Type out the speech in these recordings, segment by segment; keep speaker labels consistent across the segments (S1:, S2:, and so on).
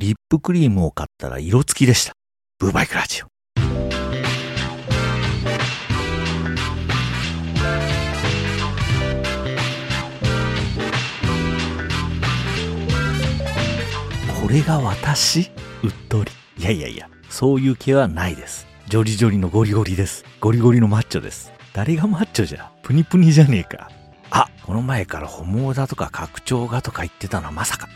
S1: リップクリームを買ったら色付きでした。ブーバイクラジオ。これが私？うっとり。いやいやいや、そういう気はないです。ジョリジョリのゴリゴリです。ゴリゴリのマッチョです。誰がマッチョじゃ？プニプニじゃねえか。あ、この前からホモだとか拡張がとか言ってたのはまさか。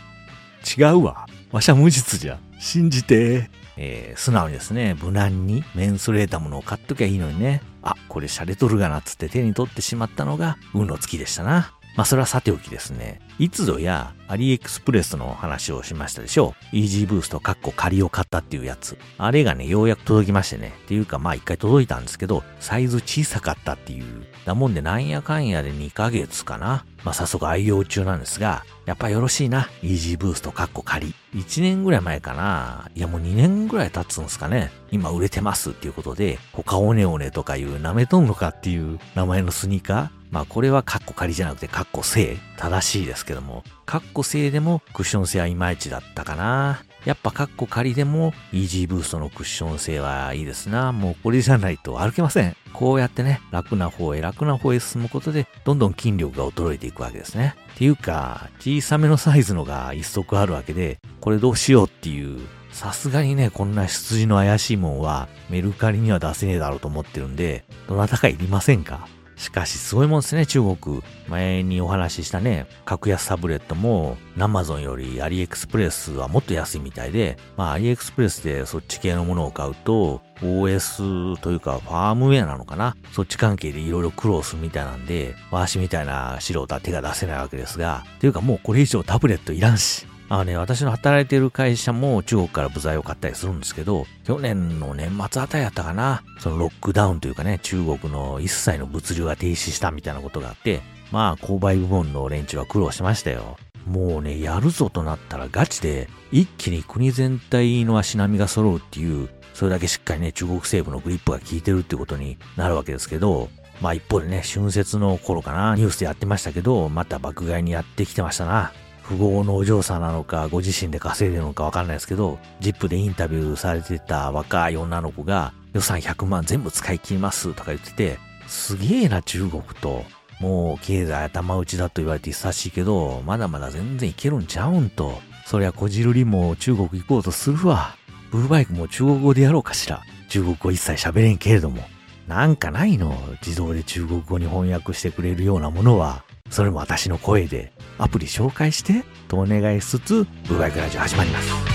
S1: 違うわ。わしゃ無実じゃ。信じて。えー、素直にですね、無難にメンスレータものを買っときゃいいのにね。あ、これシャレとるがなっつって手に取ってしまったのが、運の月でしたな。まあそれはさておきですね。いつぞやアリエクスプレスの話をしましたでしょう。イージーブーストカッコ仮を買ったっていうやつ。あれがね、ようやく届きましてね。っていうかまあ一回届いたんですけど、サイズ小さかったっていう。だもんでなんやかんやで2ヶ月かな。まあ早速愛用中なんですが、やっぱよろしいな。イージーブーストカッコ仮。1年ぐらい前かな。いやもう2年ぐらい経つんですかね。今売れてますっていうことで、他オネオネとかいう舐めとんのかっていう名前のスニーカーまあこれはカッコ仮じゃなくてカッコ正正しいですけども、カッコ正でもクッション性はいまいちだったかな。やっぱカッコ仮でもイージーブーストのクッション性はいいですな。もうこれじゃないと歩けません。こうやってね、楽な方へ楽な方へ進むことで、どんどん筋力が衰えていくわけですね。っていうか、小さめのサイズのが一足あるわけで、これどうしようっていうさすがにね、こんな出自の怪しいもんはメルカリには出せねえだろうと思ってるんで、どなたかいりませんか？しかしすごいもんですね、中国。前にお話ししたね、格安タブレットも、ナマゾンよりアリエクスプレスはもっと安いみたいで、まあアリエクスプレスでそっち系のものを買うと、OS というかファームウェアなのかなそっち関係でいろいろ苦労するみたいなんで、わしみたいな素人は手が出せないわけですが、というかもうこれ以上タブレットいらんし、あのね、私の働いてる会社も中国から部材を買ったりするんですけど、去年の年末あたりやったかな、そのロックダウンというかね、中国の一切の物流が停止したみたいなことがあって、まあ、購買部門の連中は苦労しましたよ。もうね、やるぞとなったらガチで、一気に国全体の足並みが揃うっていう、それだけしっかりね、中国西部のグリップが効いてるってことになるわけですけど、まあ一方でね、春節の頃かな、ニュースでやってましたけど、また爆買いにやってきてましたな。富豪のお嬢さんなのか、ご自身で稼いでるのかわかんないですけど、ジップでインタビューされてた若い女の子が、予算100万全部使い切りますとか言ってて、すげえな中国と、もう経済頭打ちだと言われて久しいけど、まだまだ全然いけるんちゃうんと。そりゃこじるりも中国行こうとするわ。ブーバイクも中国語でやろうかしら。中国語一切喋れんけれども。なんかないの？自動で中国語に翻訳してくれるようなものは。それも私の声でアプリ紹介してとお願いしつつ、ブーバイクラジオ始まります。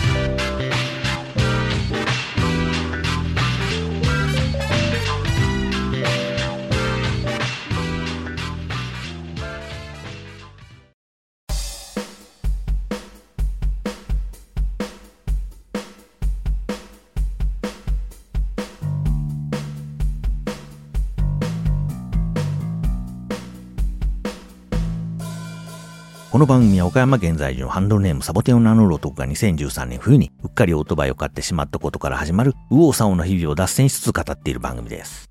S1: この番組は岡山県在住のハンドルネームサボテンを名乗る男が2013年冬にうっかりオートバイを買ってしまったことから始まる右往左往の日々を脱線しつつ語っている番組です。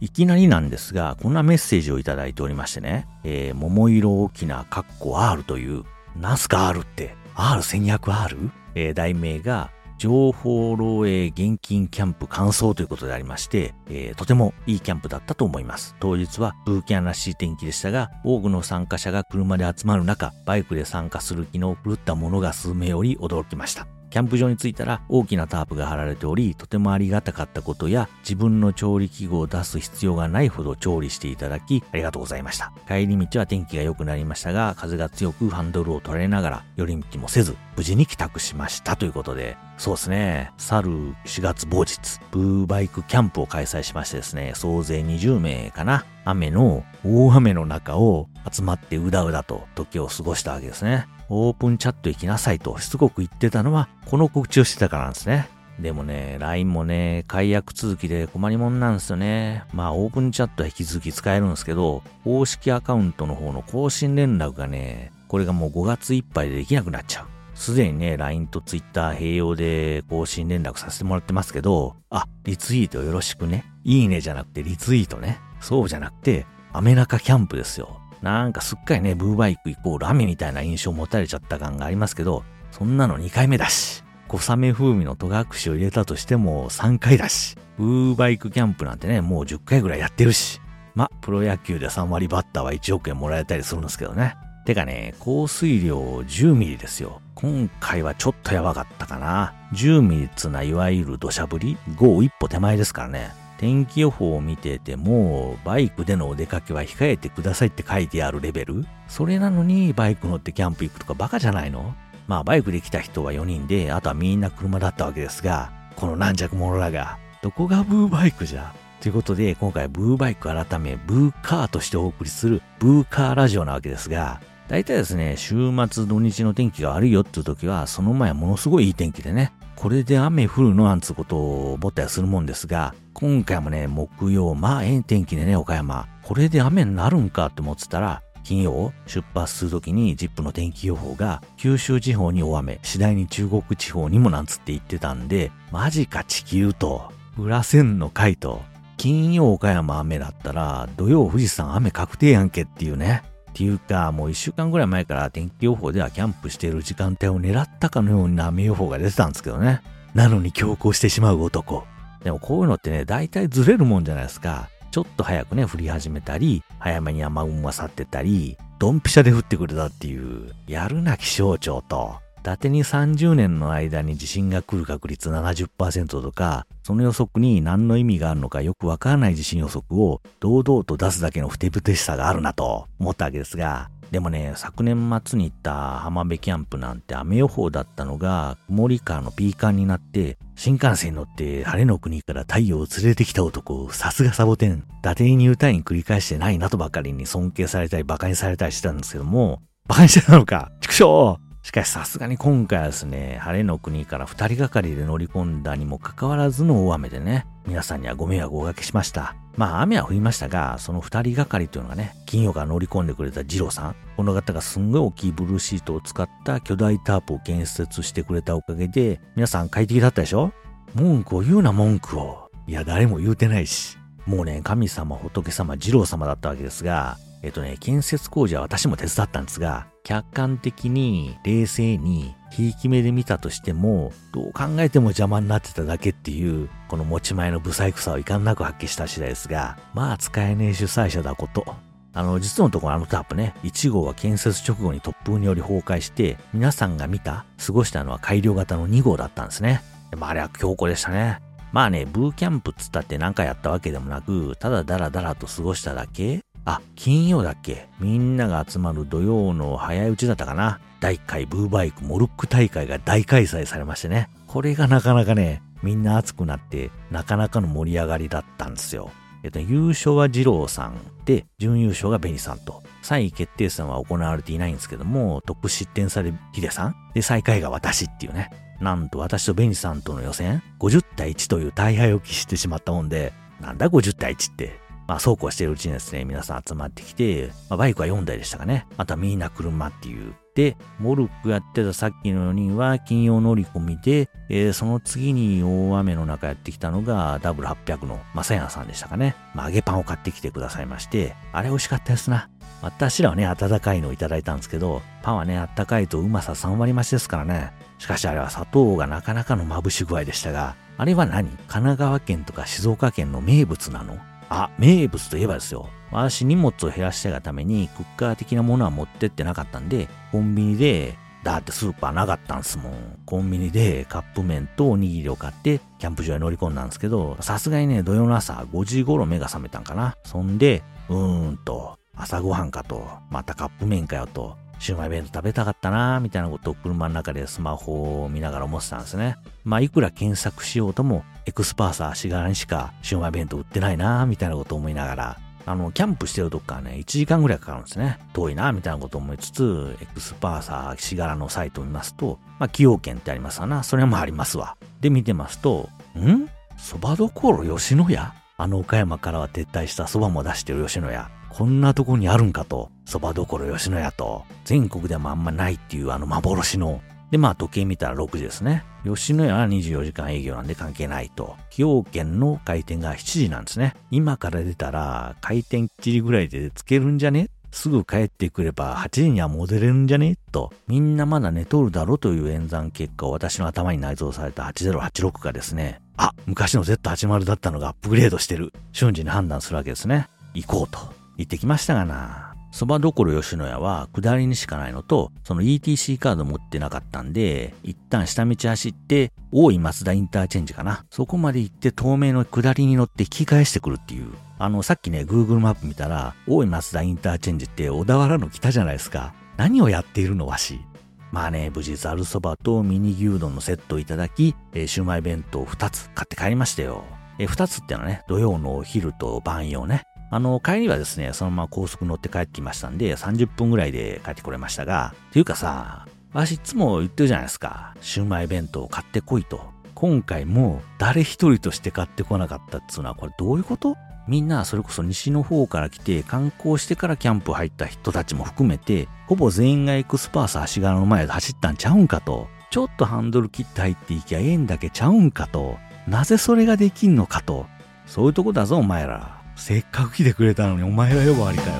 S1: いきなりなんですが、こんなメッセージをいただいておりましてね、えー、桃色大きなカッコ R という、ナスか R って、R1200R? えー、題名が、情報漏洩現金キャンプ完走ということでありまして、えー、とてもいいキャンプだったと思います。当日はブーキャンらしい天気でしたが、多くの参加者が車で集まる中、バイクで参加する気の狂った者が数名より驚きました。キャンプ場に着いたら大きなタープが張られており、とてもありがたかったことや、自分の調理器具を出す必要がないほど調理していただき、ありがとうございました。帰り道は天気が良くなりましたが、風が強くハンドルを取られながら、寄り道もせず、無事に帰宅しましたということで、そうですね、去る4月某日、ブーバイクキャンプを開催しましてですね、総勢20名かな、雨の、大雨の中を集まってうだうだと時を過ごしたわけですね。オープンチャット行きなさいとしつこく言ってたのは、この告知をしてたからなんですね。でもね、LINE もね、解約続きで困りもんなんですよね。まあ、オープンチャットは引き続き使えるんですけど、公式アカウントの方の更新連絡がね、これがもう5月いっぱいでできなくなっちゃう。すでにね、LINE と Twitter 併用で更新連絡させてもらってますけど、あ、リツイートよろしくね。いいねじゃなくてリツイートね。そうじゃなくて、アメナカキャンプですよ。なんかすっかりね、ブーバイクイコール雨みたいな印象を持たれちゃった感がありますけど、そんなの2回目だし。小雨風味の戸隠を入れたとしても3回だし。ブーバイクキャンプなんてね、もう10回ぐらいやってるし。ま、プロ野球で3割バッターは1億円もらえたりするんですけどね。てかね、降水量10ミリですよ。今回はちょっとやばかったかな。10ミリっつないわゆる土砂降り ?5 一歩手前ですからね。天気予報を見てても、バイクでのお出かけは控えてくださいって書いてあるレベル？それなのにバイク乗ってキャンプ行くとかバカじゃないの？まあバイクで来た人は4人で、あとはみんな車だったわけですが、この軟弱者らが、どこがブーバイクじゃ？ということで、今回ブーバイク改め、ブーカーとしてお送りするブーカーラジオなわけですが、大体ですね、週末土日の天気が悪いよっていう時は、その前ものすごいいい天気でね、これで雨降るのなんつうことを思ったりするもんですが、今回もね、木曜、まあええ天気でね、岡山。これで雨になるんかって思ってたら、金曜出発するときに ZIP の天気予報が九州地方に大雨、次第に中国地方にもなんつって言ってたんで、マジか地球と、裏線の回と、金曜岡山雨だったら土曜富士山雨確定やんけっていうね。っていうか、もう一週間ぐらい前から天気予報ではキャンプしている時間帯を狙ったかのような雨予報が出てたんですけどね。なのに強行してしまう男。でもこういうのってね、大体ずれるもんじゃないですか。ちょっと早くね、降り始めたり、早めに雨雲が去ってたり、ドンピシャで降ってくれたっていう、やるな気象庁と、達に30年の間に地震が来る確率70%とか、その予測に何の意味があるのかよくわからない地震予測を堂々と出すだけのふてぶてしさがあるなと思ったわけですが、でもね、昨年末に行った浜辺キャンプなんて雨予報だったのが、曇りカーのピーカンになって、新幹線に乗って晴れの国から太陽を連れてきた男、さすがサボテン、伊達に歌いに繰り返してないなとばかりに尊敬されたり馬鹿にされたりしてたんですけども、馬鹿にしてたのか畜生しかしさすがに今回はですね、晴れの国から二人がかりで乗り込んだにもかかわらずの大雨でね、皆さんにはご迷惑をおかけしました。まあ雨は降りましたが、その二人がかりというのがね、金曜から乗り込んでくれた二郎さん。この方がすんごい大きいブルーシートを使った巨大タープを建設してくれたおかげで、皆さん快適だったでしょ？文句を言うな文句を。いや、誰も言うてないし。もうね、神様、仏様、二郎様だったわけですが、えっとね、建設工事は私も手伝ったんですが、客観的に、冷静に、ひいき目で見たとしても、どう考えても邪魔になってただけっていう、この持ち前の不細工さをいかんなく発揮した次第ですが、まあ使えねえ主催者だこと。あの、実のところあのタープね、1号は建設直後に突風により崩壊して、皆さんが見た、過ごしたのは改良型の2号だったんですね。でもあれは強固でしたね。まあね、ブーキャンプっつったって何かやったわけでもなく、ただダラダラと過ごしただけあ、金曜だっけ？みんなが集まる土曜の早いうちだったかな第1回ブーバイクモルック大会が大開催されましてね。これがなかなかね、みんな熱くなって、なかなかの盛り上がりだったんですよ。えっと、優勝は二郎さんで、準優勝がベニさんと、3位決定戦は行われていないんですけども、得失点差でヒデさん？で、最下位が私っていうね。なんと私とベニさんとの予選、50対1という大敗を喫してしまったもんで、なんだ50対1って？まあ、そうこうしているうちにですね、皆さん集まってきて、まあ、バイクは4台でしたかね。あとはみんな車っていう。で、モルックやってたさっきの4人は金曜乗り込みで、えー、その次に大雨の中やってきたのがダブル800のマサヤさんでしたかね。まあ、揚げパンを買ってきてくださいまして、あれ美味しかったですな。私らはね、温かいのをいただいたんですけど、パンはね、あったかいとうまさ3割増しですからね。しかしあれは砂糖がなかなかのまぶし具合でしたが、あれは何？神奈川県とか静岡県の名物なの？あ、名物といえばですよ。私荷物を減らしたがためにクッカー的なものは持ってってなかったんで、コンビニで、だってスーパーなかったんすもん。コンビニでカップ麺とおにぎりを買ってキャンプ場へ乗り込んだんですけど、さすがにね、土曜の朝5時頃目が覚めたんかな。そんで、うーんと、朝ごはんかと、またカップ麺かよと、シウマイ弁当食べたかったなみたいなことを車の中でスマホを見ながら思ってたんですね。まあ、いくら検索しようとも、エクスパーサーしがらにしかシウマイ弁当売ってないなみたいなことを思いながら、あの、キャンプしてるとこからね、1時間ぐらいかかるんですね。遠いなみたいなことを思いつつ、エクスパーサーしがらのサイトを見ますと、まあ、崎陽軒ってありますわな。それもありますわ。で、見てますと、ん？蕎麦どころ吉野家？あの岡山からは撤退した蕎麦も出してる吉野家。こんなとこにあるんかと、蕎麦どころ吉野家と、全国でもあんまないっていうあの幻の。で、まあ時計見たら6時ですね。吉野家は24時間営業なんで関係ないと。崎陽軒の開店が7時なんですね。今から出たら開店7時ぐらいでつけるんじゃね？すぐ帰ってくれば8時には戻れるんじゃね？と、みんなまだ寝とるだろという演算結果を私の頭に内蔵された8086がですね、あ、昔の Z80 だったのがアップグレードしてる。瞬時に判断するわけですね。行こうと言ってきましたがな。そばどころ吉野家は下りにしかないのと、その ETC カード持ってなかったんで、一旦下道走って、大井松田インターチェンジかな。そこまで行って透明の下りに乗って引き返してくるっていう。あの、さっきね、Google マップ見たら、大井松田インターチェンジって小田原の北じゃないですか。何をやっているのわし。まあね、無事ザルそばとミニ牛丼のセットをいただき、えー、シウマイ弁当2つ買って帰りましたよ。えー、2つってのはね、土曜のお昼と晩用ね。あの、帰りはですね、そのまま高速乗って帰ってきましたんで、30分ぐらいで帰ってこれましたが、っていうかさ、私いつも言ってるじゃないですか。シウマイ弁当を買ってこいと。今回も誰一人として買ってこなかったっつうのはこれどういうこと？みんなそれこそ西の方から来て観光してからキャンプ入った人たちも含めて、ほぼ全員がエクスパース足柄の前で走ったんちゃうんかと。ちょっとハンドル切って入っていきゃええんだけちゃうんかと。なぜそれができんのかと。そういうとこだぞお前ら。せっかく来てくれたのにお前が呼ばわりかよ。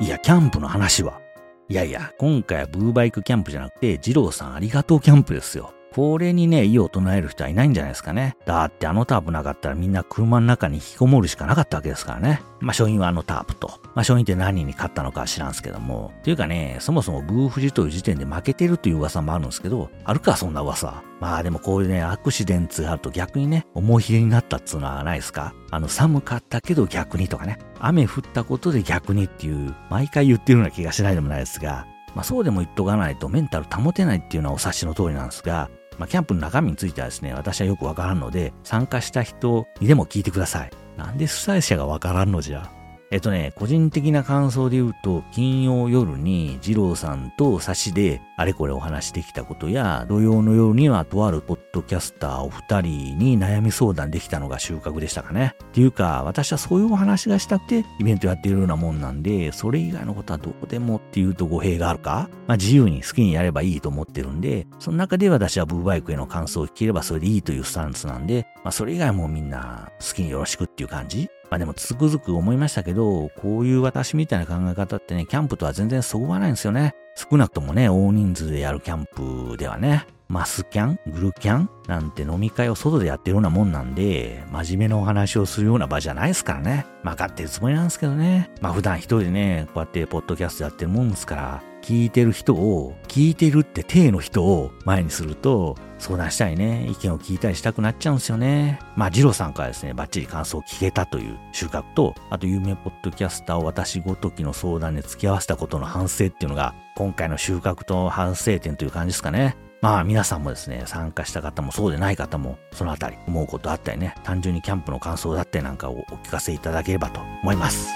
S1: いや、キャンプの話は。いやいや、今回はブーバイクキャンプじゃなくて、二郎さんありがとうキャンプですよ。これにね、異を唱える人はいないんじゃないですかね。だってあのタープなかったらみんな車の中に引きこもるしかなかったわけですからね。まあ、勝因はあのタープと。まあ、勝因って何に勝ったのかは知らんすけども。っていうかね、そもそもブーフジという時点で負けてるという噂もあるんですけど、あるか、そんな噂。まあでもこういうね、アクシデンツがあると逆にね、思い入れになったっつうのはないですかあの、寒かったけど逆にとかね。雨降ったことで逆にっていう、毎回言ってるような気がしないでもないですが、まあそうでも言っとかないとメンタル保てないっていうのはお察しの通りなんですが、まあ、キャンプの中身についてはですね、私はよくわからんので、参加した人にでも聞いてください。なんで主催者がわからんのじゃえっとね、個人的な感想で言うと、金曜夜に二郎さんと差しであれこれお話しできたことや、土曜の夜にはとあるポッドキャスターお二人に悩み相談できたのが収穫でしたかね。っていうか、私はそういうお話がしたくてイベントやっているようなもんなんで、それ以外のことはどうでもっていうと語弊があるかまあ自由に好きにやればいいと思ってるんで、その中で私はブーバイクへの感想を聞ければそれでいいというスタンスなんで、まあそれ以外もみんな好きによろしくっていう感じまあでもつくづく思いましたけど、こういう私みたいな考え方ってね、キャンプとは全然そぐわないんですよね。少なくともね、大人数でやるキャンプではね、マスキャングルキャンなんて飲み会を外でやってるようなもんなんで、真面目なお話をするような場じゃないですからね。まあ、かってるつもりなんですけどね。まあ、普段一人でね、こうやってポッドキャストやってるもんですから、聞いてる人を、聞いてるって体の人を前にすると、相談したりね、意見を聞いたりしたくなっちゃうんですよね。まあ、ジローさんからですね、バッチリ感想を聞けたという収穫と、あと有名ポッドキャスターを私ごときの相談に付き合わせたことの反省っていうのが、今回の収穫と反省点という感じですかね。まあ皆さんもですね、参加した方もそうでない方も、そのあたり思うことあったりね、単純にキャンプの感想だったりなんかをお聞かせいただければと思います。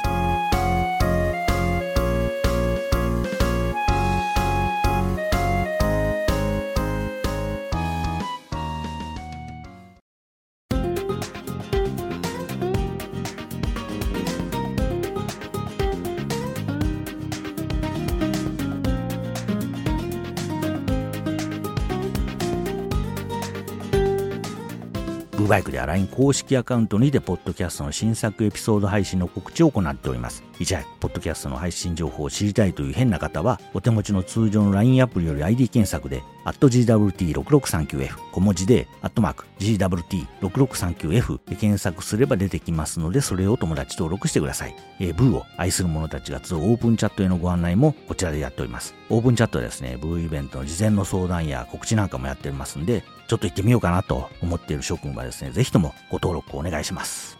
S1: バイクでは LINE 公式アカウントにて、ポッドキャストの新作エピソード配信の告知を行っております。いち早く、ポッドキャストの配信情報を知りたいという変な方は、お手持ちの通常の LINE アプリより ID 検索で、GWT6639F 小文字で、アットマーク GWT6639F で検索すれば出てきますので、それを友達登録してください。えー、ブーを愛する者たちが集うオープンチャットへのご案内もこちらでやっております。オープンチャットはですね、ブーイベントの事前の相談や告知なんかもやっておりますんで、ちょっと行ってみようかなと思っている諸君はですね、ぜひともご登録をお願いします。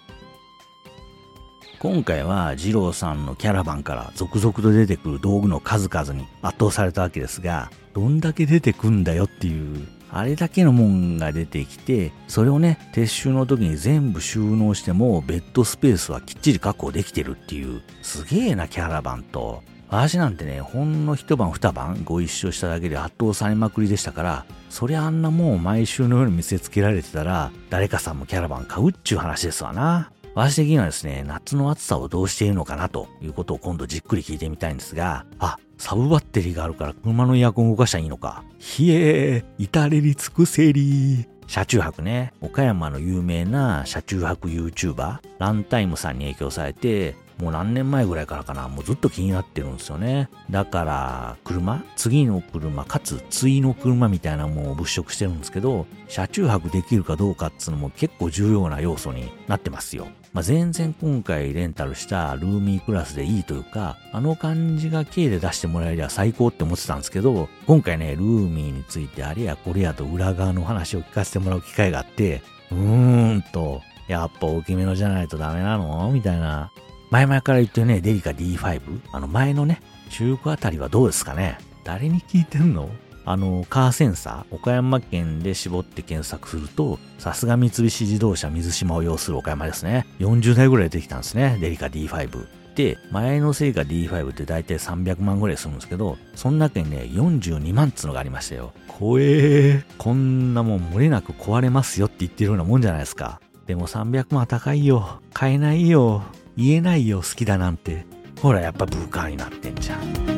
S1: 今回は二郎さんのキャラバンから続々と出てくる道具の数々に圧倒されたわけですが、どんだけ出てくんだよっていう、あれだけのもんが出てきて、それをね、撤収の時に全部収納しても、ベッドスペースはきっちり確保できてるっていう、すげえなキャラバンと、私なんてね、ほんの一晩二晩ご一緒しただけで圧倒されまくりでしたから、そりゃあんなもんを毎週のように見せつけられてたら、誰かさんもキャラバン買うっちゅう話ですわな。私的にはですね、夏の暑さをどうしているのかなということを今度じっくり聞いてみたいんですが、あ、サブバッテリーがあるから車のエアコン動かしたらいいのか。ひえー、至れり尽くせり。車中泊ね、岡山の有名な車中泊 YouTuber、ランタイムさんに影響されて、もう何年前ぐらいからかな、もうずっと気になってるんですよね。だから、車次の車、かつ次の車みたいなものを物色してるんですけど、車中泊できるかどうかっつうのも結構重要な要素になってますよ。まあ、全然今回レンタルしたルーミークラスでいいというか、あの感じが K で出してもらえりゃ最高って思ってたんですけど、今回ね、ルーミーについてあれやこれやと裏側の話を聞かせてもらう機会があって、うーんと、やっぱ大きめのじゃないとダメなの？みたいな。前々から言ってるね、デリカ D5、あの前のね、中古あたりはどうですかね？誰に聞いてんの？あの、カーセンサー、岡山県で絞って検索すると、さすが三菱自動車水島を要する岡山ですね。40台ぐらい出てきたんですね、デリカ D5。で、前のせいか D5 って大体300万ぐらいするんですけど、その中にね、42万っつうのがありましたよ。怖えー。こんなもん漏れなく壊れますよって言ってるようなもんじゃないですか。でも300万高いよ。買えないよ。言えないよ好きだなんてほらやっぱブーカーになってんじゃん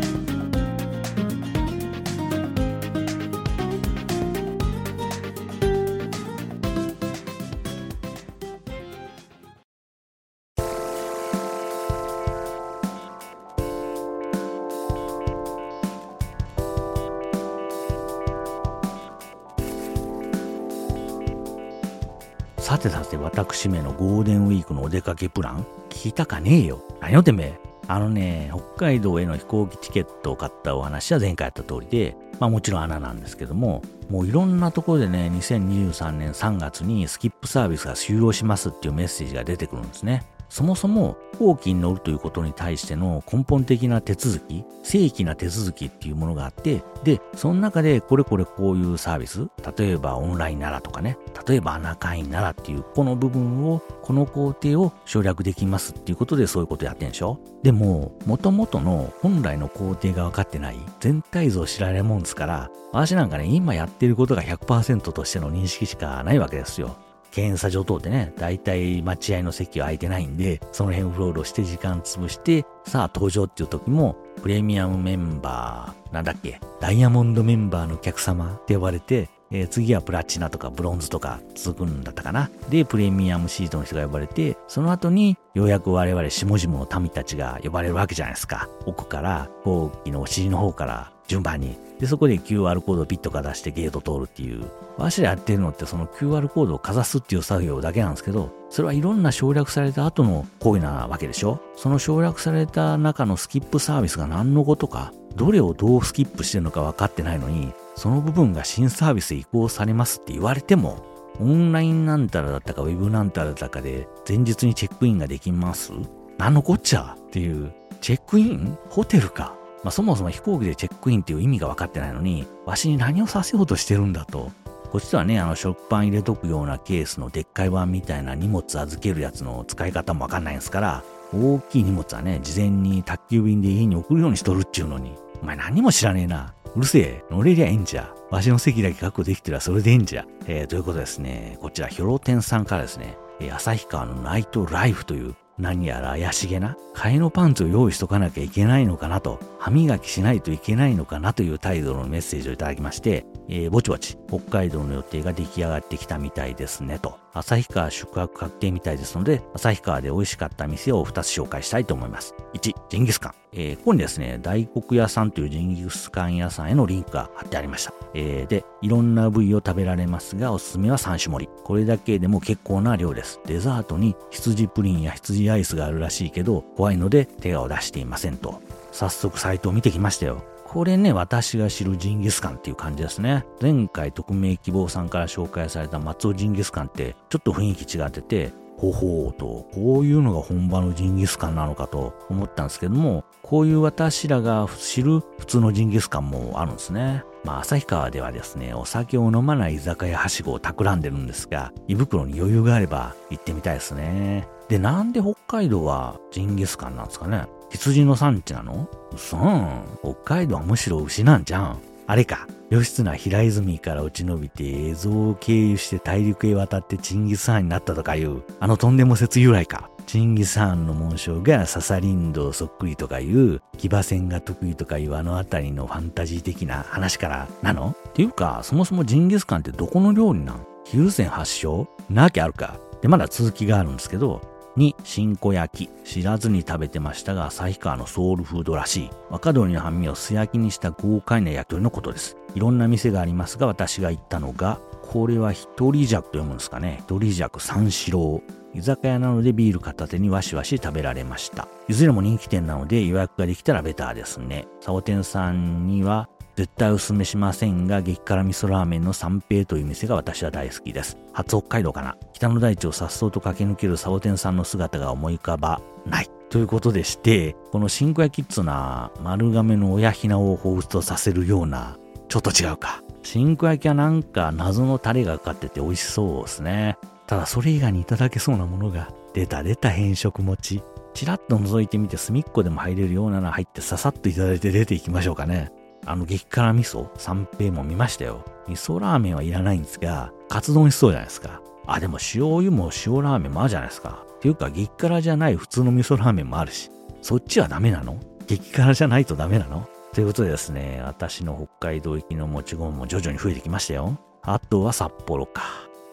S1: さてさて私めのゴールデンウィークのお出かけプラン聞いたかねえよ。何よてめえ。あのね、北海道への飛行機チケットを買ったお話は前回やった通りで、まあもちろん穴なんですけども、もういろんなところでね、2023年3月にスキップサービスが終了しますっていうメッセージが出てくるんですね。そもそも飛行機に乗るということに対しての根本的な手続き、正規な手続きっていうものがあって、で、その中でこれこれこういうサービス、例えばオンラインならとかね、例えばアナ会員ならっていうこの部分を、この工程を省略できますっていうことでそういうことやってんでしょ？でも、元々の本来の工程が分かってない全体像知られもんですから、私なんかね、今やってることが100%としての認識しかないわけですよ。検査所等でね、だいたい待合の席は空いてないんで、その辺うろうろして時間潰して、さあ登場っていう時も、プレミアムメンバー、なんだっけ、ダイヤモンドメンバーのお客様って呼ばれて、えー、次はプラチナとかブロンズとか続くんだったかな。で、プレミアムシートの人が呼ばれて、その後にようやく我々下々の民たちが呼ばれるわけじゃないですか。奥から、飛行機のお尻の方から順番に。で、そこで QR コードをピッとか出してゲート通るっていう。私らやってるのってその QR コードをかざすっていう作業だけなんですけど、それはいろんな省略された後の行為なわけでしょ。その省略された中のスキップサービスが何のことか、どれをどうスキップしてるのか分かってないのに、その部分が新サービス移行されますって言われても、オンラインなんたらだったか、ウェブなんたらだったかで、前日にチェックインができます。何のこっちゃっていう、チェックイン？ホテルか。まあ、そもそも飛行機でチェックインっていう意味が分かってないのに、わしに何をさせようとしてるんだと。こっちはね、あの、食パン入れとくようなケースのでっかい版みたいな荷物預けるやつの使い方もわかんないんですから、大きい荷物はね、事前に宅急便で家に送るようにしとるっちゅうのに、お前何も知らねえな。うるせえ、乗れりゃええんじゃ。わしの席だけ確保できてりゃそれでええんじゃ。えー、ということですね、こちら、ヒョロテンさんからですね、えー、旭川のナイトライフという何やら怪しげな替えのパンツを用意しとかなきゃいけないのかなと、歯磨きしないといけないのかなという態度のメッセージをいただきまして、えー、ぼちぼち北海道の予定が出来上がってきたみたいですねと。旭川宿泊確定みたいですので、旭川で美味しかった店を2つ紹介したいと思います。1、ジンギスカン。えー、ここにですね、大黒屋さんというジンギスカン屋さんへのリンクが貼ってありました。えー、で、いろんな部位を食べられますが、おすすめは3種盛り。これだけでも結構な量です。デザートに羊プリンや羊アイスがあるらしいけど、怖いので手を出していませんと。早速サイトを見てきましたよ。これね、私が知るジンギスカンっていう感じですね。前回匿名希望さんから紹介された松尾ジンギスカンってちょっと雰囲気違ってて、ほほうと、こういうのが本場のジンギスカンなのかと思ったんですけども、こういう私らが知る普通のジンギスカンもあるんですね。まあ、旭川ではですね、お酒を飲まない居酒屋はしごを企んでるんですが、胃袋に余裕があれば行ってみたいですね。で、なんで北海道はジンギスカンなんですかね？羊の産地なの？そん。北海道はむしろ牛なんじゃん。あれか。義経は平泉から落ち延びて、蝦夷を経由して大陸へ渡ってチンギス・ハンになったとかいう、あのとんでも説由来か。チンギス・ハンの紋章がササリンドそっくりとかいう、騎馬戦が得意とかいうあのあたりのファンタジー的な話からなの？っていうか、そもそもジンギスカンってどこの料理なん？ヒューセン発祥なわけあるか。で、まだ続きがあるんですけど、2、新子焼き。知らずに食べてましたが、旭川のソウルフードらしい。若鶏の半身を素焼きにした豪快な焼き鳥のことです。いろんな店がありますが、私が行ったのが、これは一人弱と読むんですかね。一人弱三四郎。居酒屋なのでビール片手にわしわし食べられました。いずれも人気店なので予約ができたらベターですね。サオテンさんには絶対お勧めしませんが、激辛味噌ラーメンの三平という店が私は大好きです。初北海道かな。北の大地を颯爽と駆け抜けるサオテンさんの姿が思い浮かばない。ということでして、この新小焼きっつうのは丸亀の親ひなを彷彿とさせるような、ちょっと違うか。新小焼きはなんか謎のタレがかかってて美味しそうですね。ただそれ以外にいただけそうなものが、出た出た変色餅。チラッと覗いてみて隅っこでも入れるようなの入ってささっといただいて出ていきましょうかね。あの激辛味噌、三平も見ましたよ。味噌ラーメンはいらないんですが、カツ丼しそうじゃないですか。あ、でも塩油も塩ラーメンもあるじゃないですか。っていうか激辛じゃない普通の味噌ラーメンもあるし。そっちはダメなの？激辛じゃないとダメなの？ということでですね、私の北海道行きのもち米も徐々に増えてきましたよ。あとは札幌か。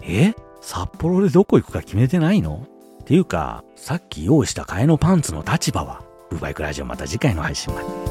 S1: え？札幌でどこ行くか決めてないの？っていうか、さっき用意した替えのパンツの立場は、ブバイクラジオまた次回の配信まで。